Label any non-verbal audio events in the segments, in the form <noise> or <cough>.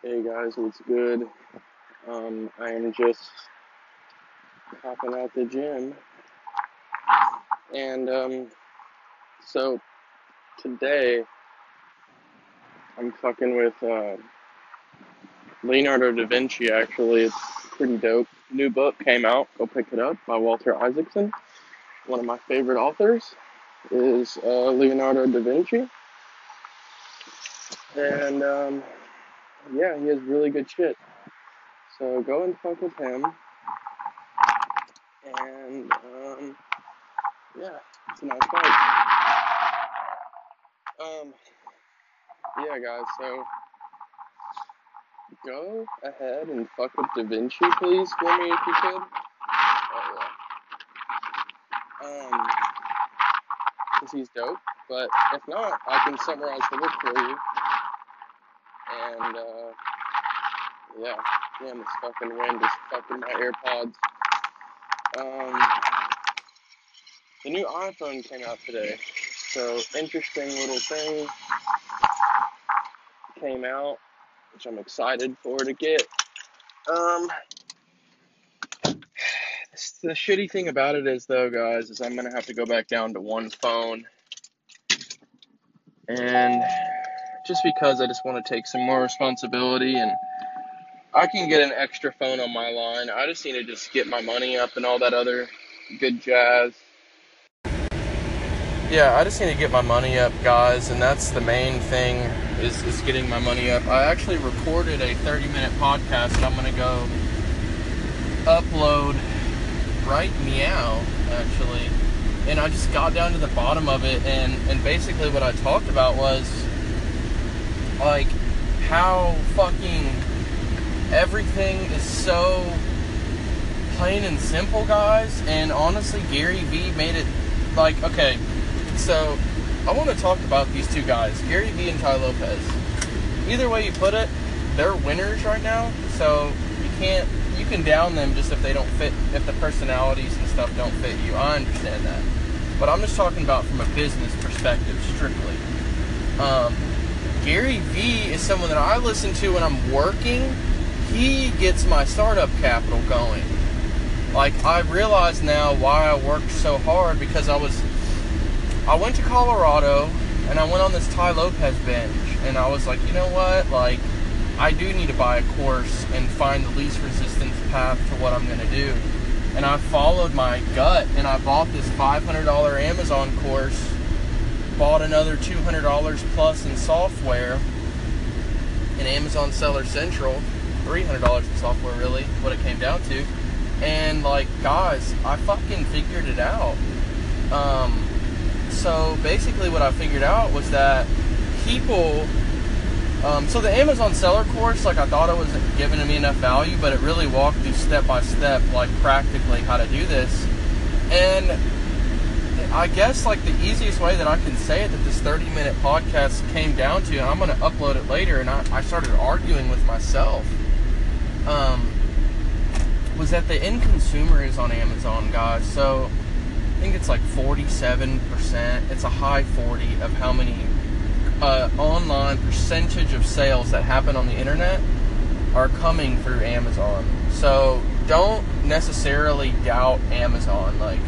Hey guys, what's good? Um, I am just hopping out the gym, and um, so today I'm fucking with uh, Leonardo da Vinci. Actually, it's pretty dope. New book came out. Go pick it up by Walter Isaacson. One of my favorite authors is uh, Leonardo da Vinci, and um, yeah, he has really good shit. So go and fuck with him. And um, yeah, it's a nice fight. Um, yeah, guys. So go ahead and fuck with Da Vinci, please, for me if you could. Oh yeah. Um, cause he's dope. But if not, I can summarize the book for you. And uh, yeah, damn, this fucking wind is fucking my AirPods. Um, the new iPhone came out today. So interesting little thing came out, which I'm excited for to get. Um, the shitty thing about it is though, guys, is I'm gonna have to go back down to one phone, and just because I just want to take some more responsibility and I can get an extra phone on my line. I just need to just get my money up and all that other good jazz. Yeah, I just need to get my money up, guys, and that's the main thing is, is getting my money up. I actually recorded a 30 minute podcast that I'm gonna go upload right meow actually. And I just got down to the bottom of it and, and basically what I talked about was like how fucking everything is so plain and simple, guys. And honestly, Gary Vee made it like okay. So I want to talk about these two guys, Gary Vee and Tai Lopez. Either way you put it, they're winners right now. So you can't you can down them just if they don't fit if the personalities and stuff don't fit you. I understand that. But I'm just talking about from a business perspective strictly. Um, Gary Vee is someone that I listen to when I'm working. He gets my startup capital going. Like I realize now why I worked so hard because I was I went to Colorado and I went on this Tai Lopez binge and I was like, you know what? Like I do need to buy a course and find the least resistance path to what I'm going to do. And I followed my gut and I bought this $500 Amazon course, bought another $200 plus in software in Amazon Seller Central, $300 in software really, what it came down to. And like, guys, I fucking figured it out. Um, so basically, what I figured out was that people um, so the Amazon seller course, like I thought it was giving me enough value, but it really walked you step by step, like practically how to do this. And I guess like the easiest way that I can say it that this 30 minute podcast came down to, and I'm going to upload it later, and I, I started arguing with myself, um, was that the end consumer is on Amazon, guys. So I think it's like 47%. It's a high 40 of how many uh, online percentage of sales that happen on the internet are coming through Amazon. So don't necessarily doubt Amazon. Like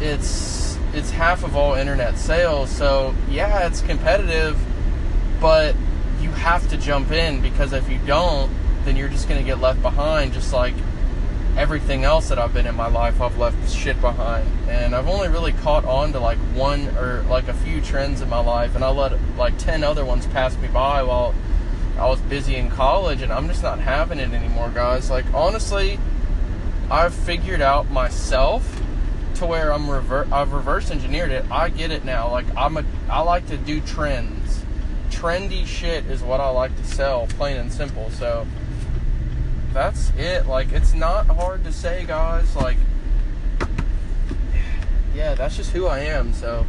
it's it's half of all internet sales. So yeah, it's competitive, but you have to jump in because if you don't, then you're just to get left behind just like everything else that I've been in my life, I've left shit behind. And I've only really caught on to like one or like a few trends in my life, and I let like 10 other ones pass me by while I was busy in college, and I'm just not having it anymore, guys. Like, honestly, I've figured out myself to where I'm rever- I've reverse engineered it. I get it now. Like, I'm a, I like to do trends. Trendy shit is what I like to sell, plain and simple. So, that's it. Like, it's not hard to say, guys. Like, yeah, that's just who I am. So,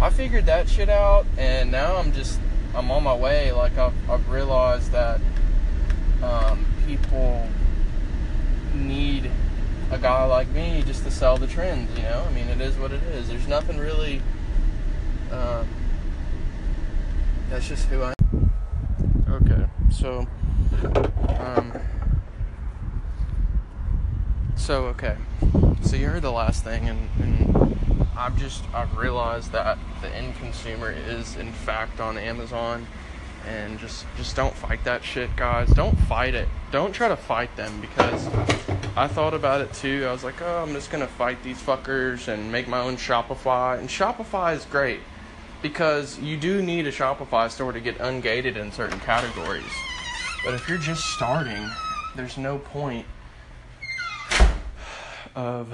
I figured that shit out, and now I'm just, I'm on my way. Like, I've, I've realized that um, people need a guy like me just to sell the trends, you know? I mean, it is what it is. There's nothing really, uh, that's just who I am. Okay, So, um, so okay. So you heard the last thing, and, and I've just I've realized that the end consumer is in fact on Amazon, and just just don't fight that shit, guys. Don't fight it. Don't try to fight them because I thought about it too. I was like, oh, I'm just gonna fight these fuckers and make my own Shopify, and Shopify is great because you do need a Shopify store to get ungated in certain categories. But if you're just starting, there's no point of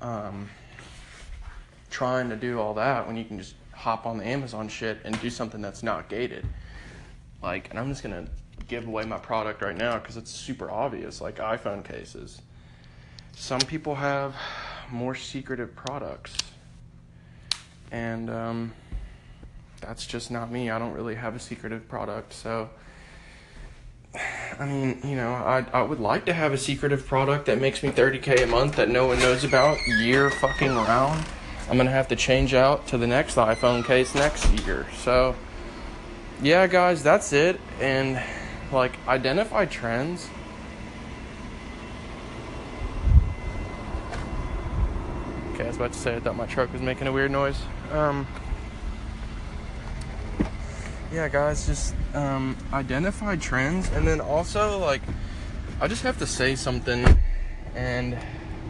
um, trying to do all that when you can just hop on the Amazon shit and do something that's not gated. Like, and I'm just gonna give away my product right now because it's super obvious, like iPhone cases. Some people have more secretive products, and um, that's just not me. I don't really have a secretive product, so. I mean, you know, I, I would like to have a secretive product that makes me 30k a month that no one knows about year fucking round. I'm gonna have to change out to the next iPhone case next year. So, yeah, guys, that's it. And, like, identify trends. Okay, I was about to say I thought my truck was making a weird noise. Um, yeah, guys, just um, identify trends, and then also like, I just have to say something, and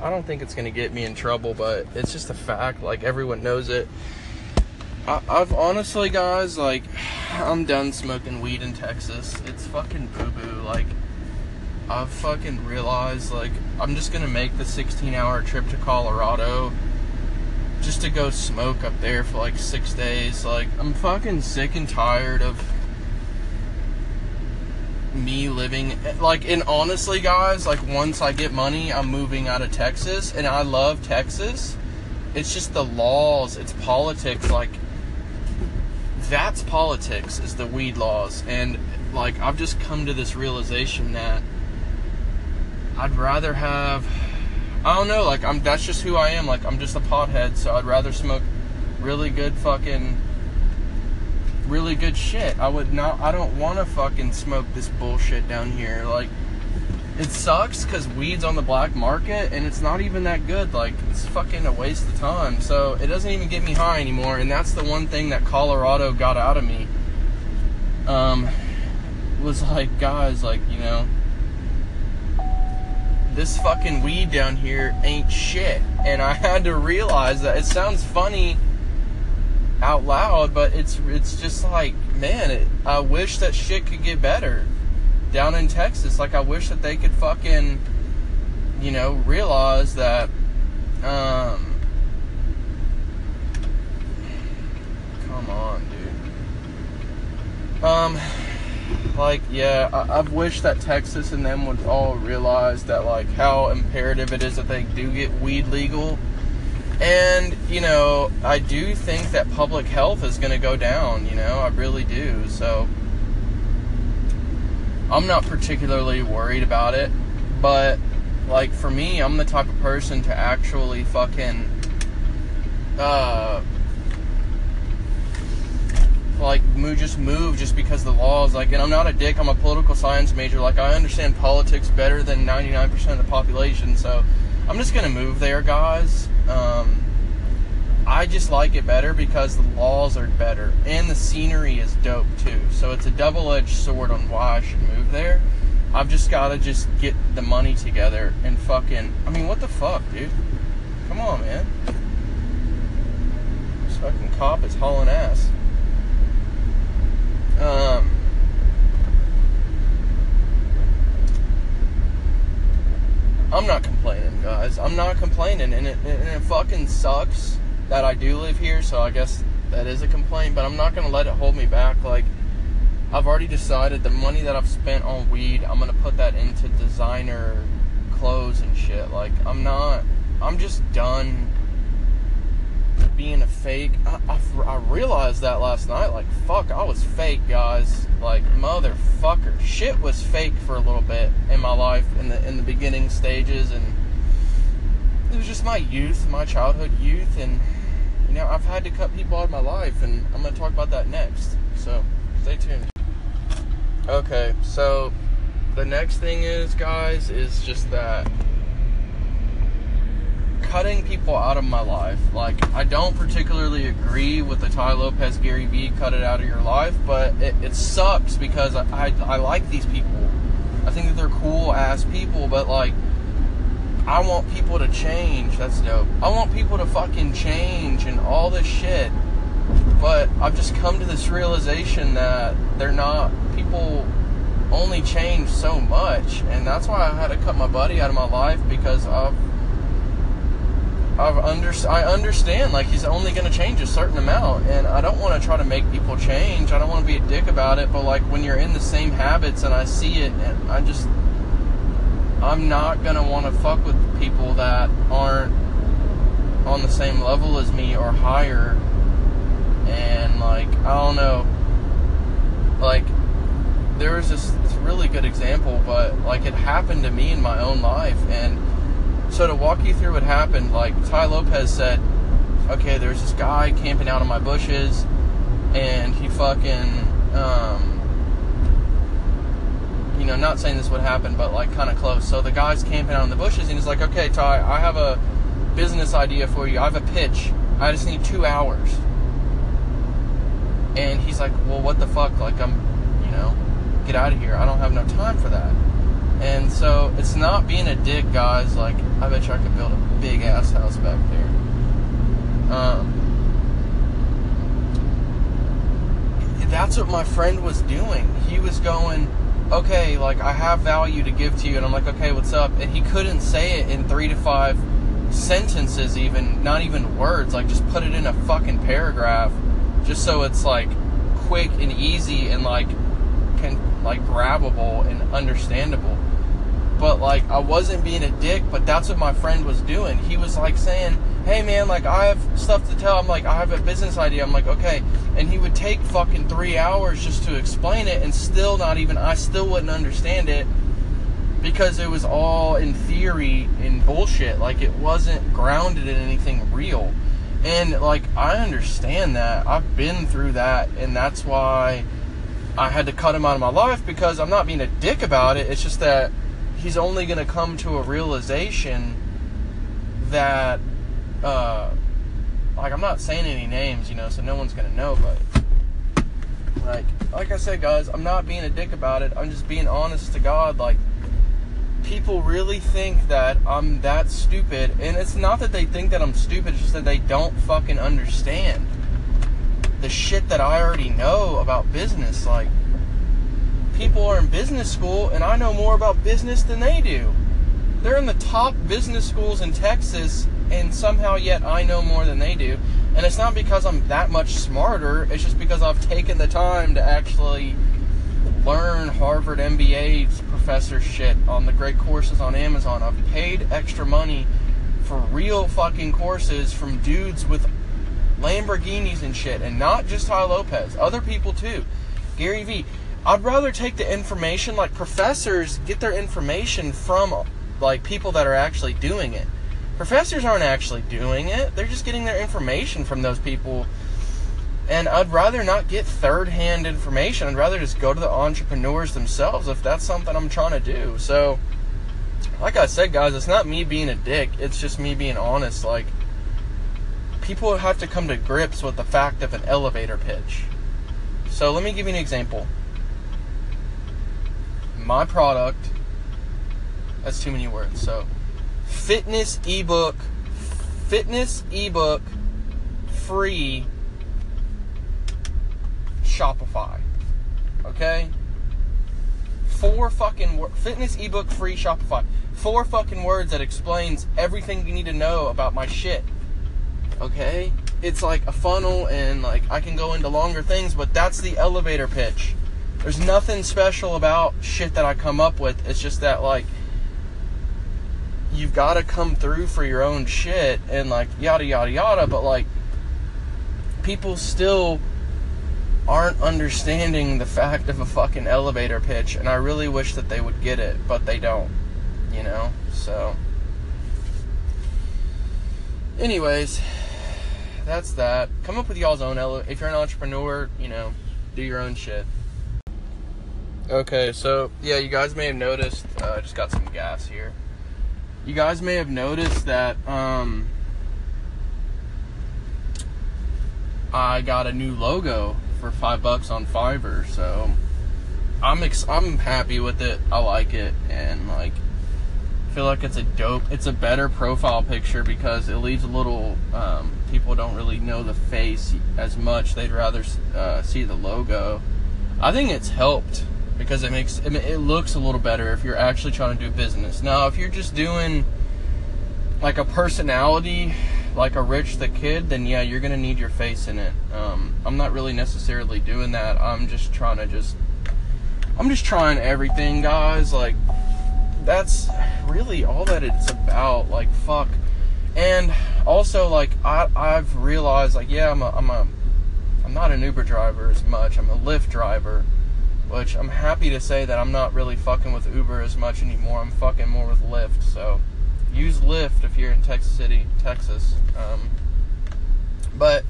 I don't think it's gonna get me in trouble, but it's just a fact. Like everyone knows it. I, I've honestly, guys, like, I'm done smoking weed in Texas. It's fucking boo boo. Like, I've fucking realized, like, I'm just gonna make the 16 hour trip to Colorado just to go smoke up there for like six days. Like, I'm fucking sick and tired of me living. Like, and honestly, guys, like, once I get money, I'm moving out of Texas, and I love Texas. It's just the laws, it's politics. Like, that's politics, is the weed laws. And, like, I've just come to this realization that I'd rather have I don't know, like I'm that's just who I am. Like I'm just a pothead, so I'd rather smoke really good fucking really good shit. I would not I don't want to fucking smoke this bullshit down here. Like it sucks cuz weed's on the black market and it's not even that good. Like it's fucking a waste of time. So it doesn't even get me high anymore and that's the one thing that Colorado got out of me. Um was like guys like, you know, this fucking weed down here ain't shit. And I <laughs> had to realize that it sounds funny out loud, but it's it's just like, man, it, I wish that shit could get better down in Texas. Like I wish that they could fucking, you know, realize that. Um, come on, dude. Um like yeah I, have wished that texas and them would all realize that like how imperative it is that they do get weed legal and you know i do think that public health is going to go down you know i really do so i'm not particularly worried about it but like for me i'm the type of person to actually fucking uh like move just move just because the laws like and I'm not a dick I'm a political science major like I understand politics better than 99% of the population so I'm just gonna move there guys um, I just like it better because the laws are better and the scenery is dope too. So it's a double-edged sword on why I should move there. I've just gotta just get the money together and fucking I mean what the fuck dude? Come on man. This fucking cop is hauling ass. Um, I'm not complaining, guys. I'm not complaining, and it, and it fucking sucks that I do live here. So I guess that is a complaint, but I'm not gonna let it hold me back. Like I've already decided the money that I've spent on weed, I'm gonna put that into designer clothes and shit. Like I'm not. I'm just done being a fake. I, I, I, realized that last night. Like, fuck, I was fake, guys. Like, motherfucker, shit was fake for a little bit in my life in the in the beginning stages, and it was just my youth, my childhood youth, and know, I've had to cut people out of my life, and I'm gonna talk about that next. So, stay tuned. Okay, so the next thing is, guys, is just that cutting people out of my life. Like, I don't particularly agree with the Tai Lopez Gary Vee cut it out of your life, but it, it sucks because I, I, I like these people. I think that they're cool ass people, but like, I want people to change. That's dope. I want people to fucking change and all this shit. But I've just come to this realization that they're not, people only change so much. And that's why I had to cut my buddy out of my life because I've I've under, I understand like he's only going to change a certain amount and I don't want to try to make people change. I don't want to be a dick about it, but like when you're in the same habits and I see it and I just I'm not to want to fuck with people that aren't on the same level as me or higher. And like I don't know like there was this, this really good example, but like it happened to me in my own life and so to walk you through what happened, like Tai Lopez said, okay, there's this guy camping out in my bushes, and he fucking, um, you know, not saying this would happen, but like kind of close. So the guy's camping out in the bushes, and he's like, okay, Tai, I have a business idea for you. I have a pitch. I just need two hours. And he's like, well, what the fuck? Like, I'm, you know, get out of here. I don't have no time for that. And so it's not being a dick, guys. Like, I bet you I could build a big ass house back there. Um, that's what my friend was doing. He was going, okay, like, I have value to give to you. And I'm like, okay, what's up? And he couldn't say it in three to five sentences, even, not even words. Like, just put it in a fucking paragraph just so it's, like, quick and easy and, like, can, like, grabbable and understandable but like I wasn't being a dick, but that's what my friend was doing. He was like saying, "Hey man, like I have stuff to tell." I'm like, "I have a business idea." I'm like, "Okay," and he would take fucking three hours just to explain it, and still not even I still wouldn't understand it because it was all in theory and bullshit. Like it wasn't grounded in anything real. And like I understand that. I've been through that, and that's why I had to cut him out of my life because I'm not being a dick about it. It's just that he's only going to come to a realization that, uh, like, I'm not saying any names, you know, so no one's to know, but, like, like I said, guys, I'm not being a dick about it. I'm just being honest to God. Like, people really think that I'm that stupid, and it's not that they think that I'm stupid, it's just that they don't fucking understand the shit that I already know about business. Like, people are in business school and I know more about business than they do. They're in the top business schools in Texas and somehow yet I know more than they do. And it's not because I'm that much smarter, it's just because I've taken the time to actually learn Harvard MBA professor shit on the great courses on Amazon. I've paid extra money for real fucking courses from dudes with Lamborghinis and shit, and not just Tai Lopez, other people too. Gary Vee. I'd rather take the information like professors get their information from like people that are actually doing it. Professors aren't actually doing it. They're just getting their information from those people. And I'd rather not get third-hand information. I'd rather just go to the entrepreneurs themselves if that's something I'm trying to do. So like I said, guys, it's not me being a dick. It's just me being honest. Like, people have to come to grips with the fact of an elevator pitch. So, let me give you an example my product. That's too many words. So, fitness ebook, fitness ebook, free Shopify. Okay? Four fucking wor- fitness ebook free Shopify. Four fucking words that explains everything you need to know about my shit. Okay? It's like a funnel and like I can go into longer things, but that's the elevator pitch. There's nothing special about shit that I come up with. It's just that like you've got to come through for your own shit and like yada yada yada, but like people still aren't understanding the fact of a fucking elevator pitch and I really wish that they would get it, but they don't, you know? So anyways, that's that. Come up with y'all's own ele- if you're an entrepreneur, you know, do your own shit. Okay, so yeah, you guys may have noticed. Uh, I just got some gas here. You guys may have noticed that um, I got a new logo for five bucks on Fiverr. So I'm ex- I'm happy with it. I like it, and like feel like it's a dope. It's a better profile picture because it leaves a little. Um, people don't really know the face as much. They'd rather uh, see the logo. I think it's helped because it makes it, it looks a little better if you're actually trying to do business. Now, if you're just doing like a personality, like a Rich the Kid, then yeah, you're gonna need your face in it. Um, I'm not really necessarily doing that. I'm just trying to just. I'm just trying everything, guys. Like that's really all that it's about. Like fuck. And also like I I've realized like yeah I'm a I'm a I'm not an Uber driver as much. I'm a Lyft driver, which I'm happy to say that I'm not really fucking with Uber as much anymore. I'm fucking more with Lyft. So use Lyft if you're in Texas City, Texas. Um, but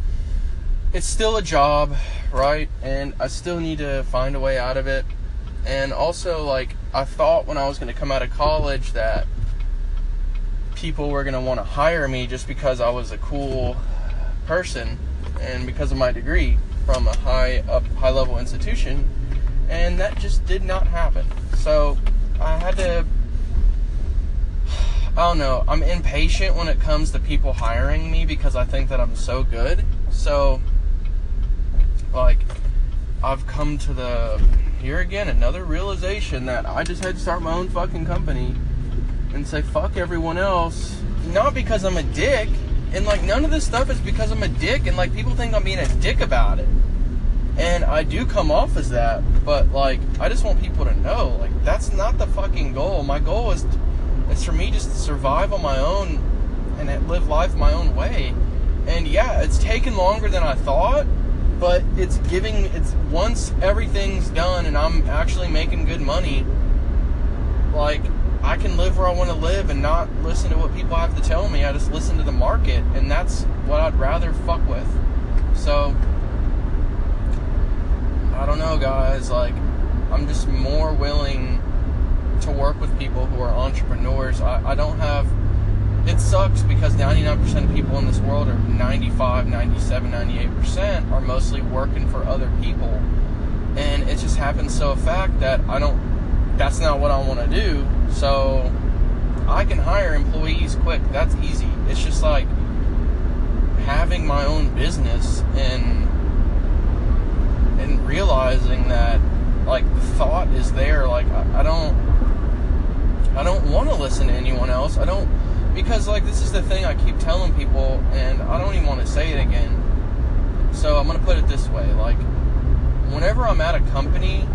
it's still a job, right? And I still need to find a way out of it. And also, like, I thought when I was going to come out of college that people were going to want to hire me just because I was a cool person and because of my degree from a high up high level institution and that just did not happen. So, I had to <sighs> I don't know. I'm impatient when it comes to people hiring me because I think that I'm so good. So, like, I've come to the here again another realization that I just had to start my own fucking company and say fuck everyone else. Not because I'm a dick, and like none of this stuff is because I'm a dick, and like people think I'm being a dick about it. And I do come off as that, but like I just want people to know, like that's not the fucking goal. My goal is it's for me just to survive on my own and live life my own way. And yeah, it's taken longer than I thought, but it's giving it's once everything's done and I'm actually making good money, like I can live where I want to live and not listen to what people have to tell me. I just listen to the market and that's what I'd rather fuck with. So I don't know guys, like I'm just more willing to work with people who are entrepreneurs. I, I don't have. It sucks because 99% of people in this world, are 95, 97, 98%, are mostly working for other people. And it just happens so a fact that I don't. That's not what I want to do. So I can hire employees quick. That's easy. It's just like having my own business and and realizing that like the thought is there like I, I don't I don't want to listen to anyone else. I don't because like this is the thing I keep telling people and I don't even want to say it again. So I'm going to put it this way, like whenever I'm at a company,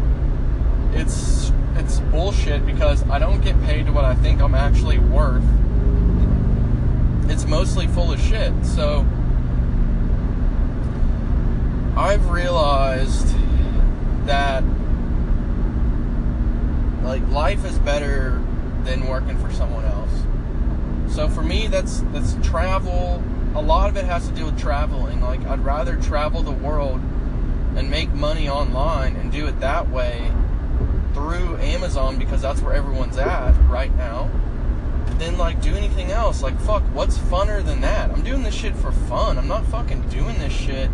it's it's bullshit because I don't get paid to what I think I'm actually worth. It's mostly full of shit. So I've realized that like life is better than working for someone else. So for me, that's that's travel. A lot of it has to do with traveling. Like I'd rather travel the world and make money online and do it that way through Amazon because that's where everyone's at right now. Than like do anything else. Like fuck, what's funner than that? I'm doing this shit for fun. I'm not fucking doing this shit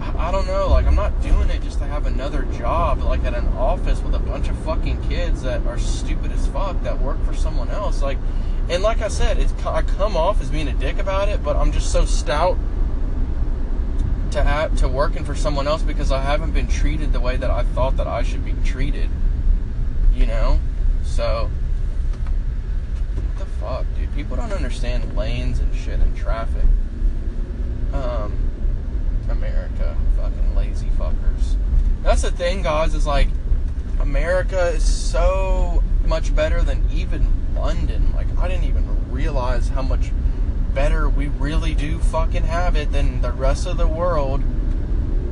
I don't know, like I'm not doing it just to have another job, like at an office with a bunch of fucking kids that are stupid as fuck that work for someone else. Like, and like I said, it's I come off as being a dick about it, but I'm just so stout to have, to working for someone else because I haven't been treated the way that I thought that I should be treated. You know, so what the fuck, dude? People don't understand lanes and shit and traffic. Um America. Fucking lazy fuckers. That's the thing, guys, is like, America is so much better than even London. Like, I didn't even realize how much better we really do fucking have it than the rest of the world.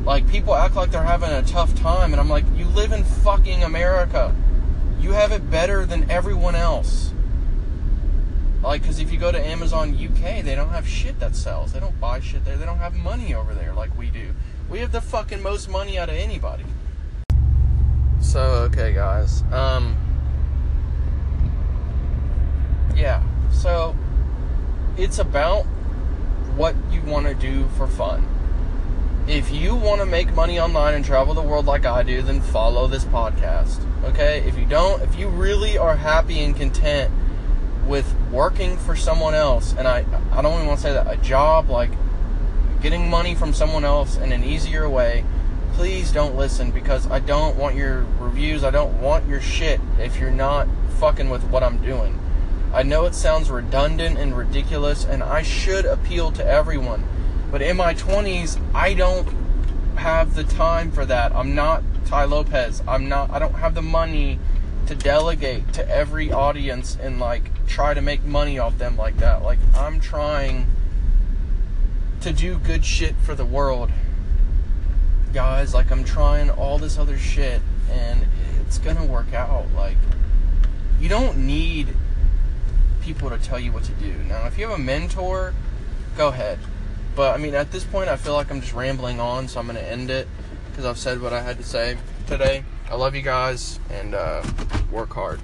Like, people act like they're having a tough time, and I'm like, you live in fucking America. You have it better than everyone else. Like, because if you go to Amazon UK, they don't have shit that sells. They don't buy shit there. They don't have money over there like we do. We have the fucking most money out of anybody. So okay, guys. Um. Yeah. So it's about what you want to do for fun. If you want to make money online and travel the world like I do, then follow this podcast. Okay? If you don't, if you really are happy and content with working for someone else, and I, I don't even want to say that, a job, like getting money from someone else in an easier way, please don't listen because I don't want your reviews. I don't want your shit if you're not fucking with what I'm doing. I know it sounds redundant and ridiculous, and I should appeal to everyone. But in my 20s, I don't have the time for that. I'm not Tai Lopez. I'm not, I don't have the money to delegate to every audience and like try to make money off them like that. Like, I'm trying to do good shit for the world. Guys, like, I'm trying all this other shit, and it's gonna work out. Like, you don't need people to tell you what to do. Now, if you have a mentor, go ahead. But I mean, at this point, I feel like I'm just rambling on, so I'm going to end it because I've said what I had to say today. I love you guys and uh, work hard.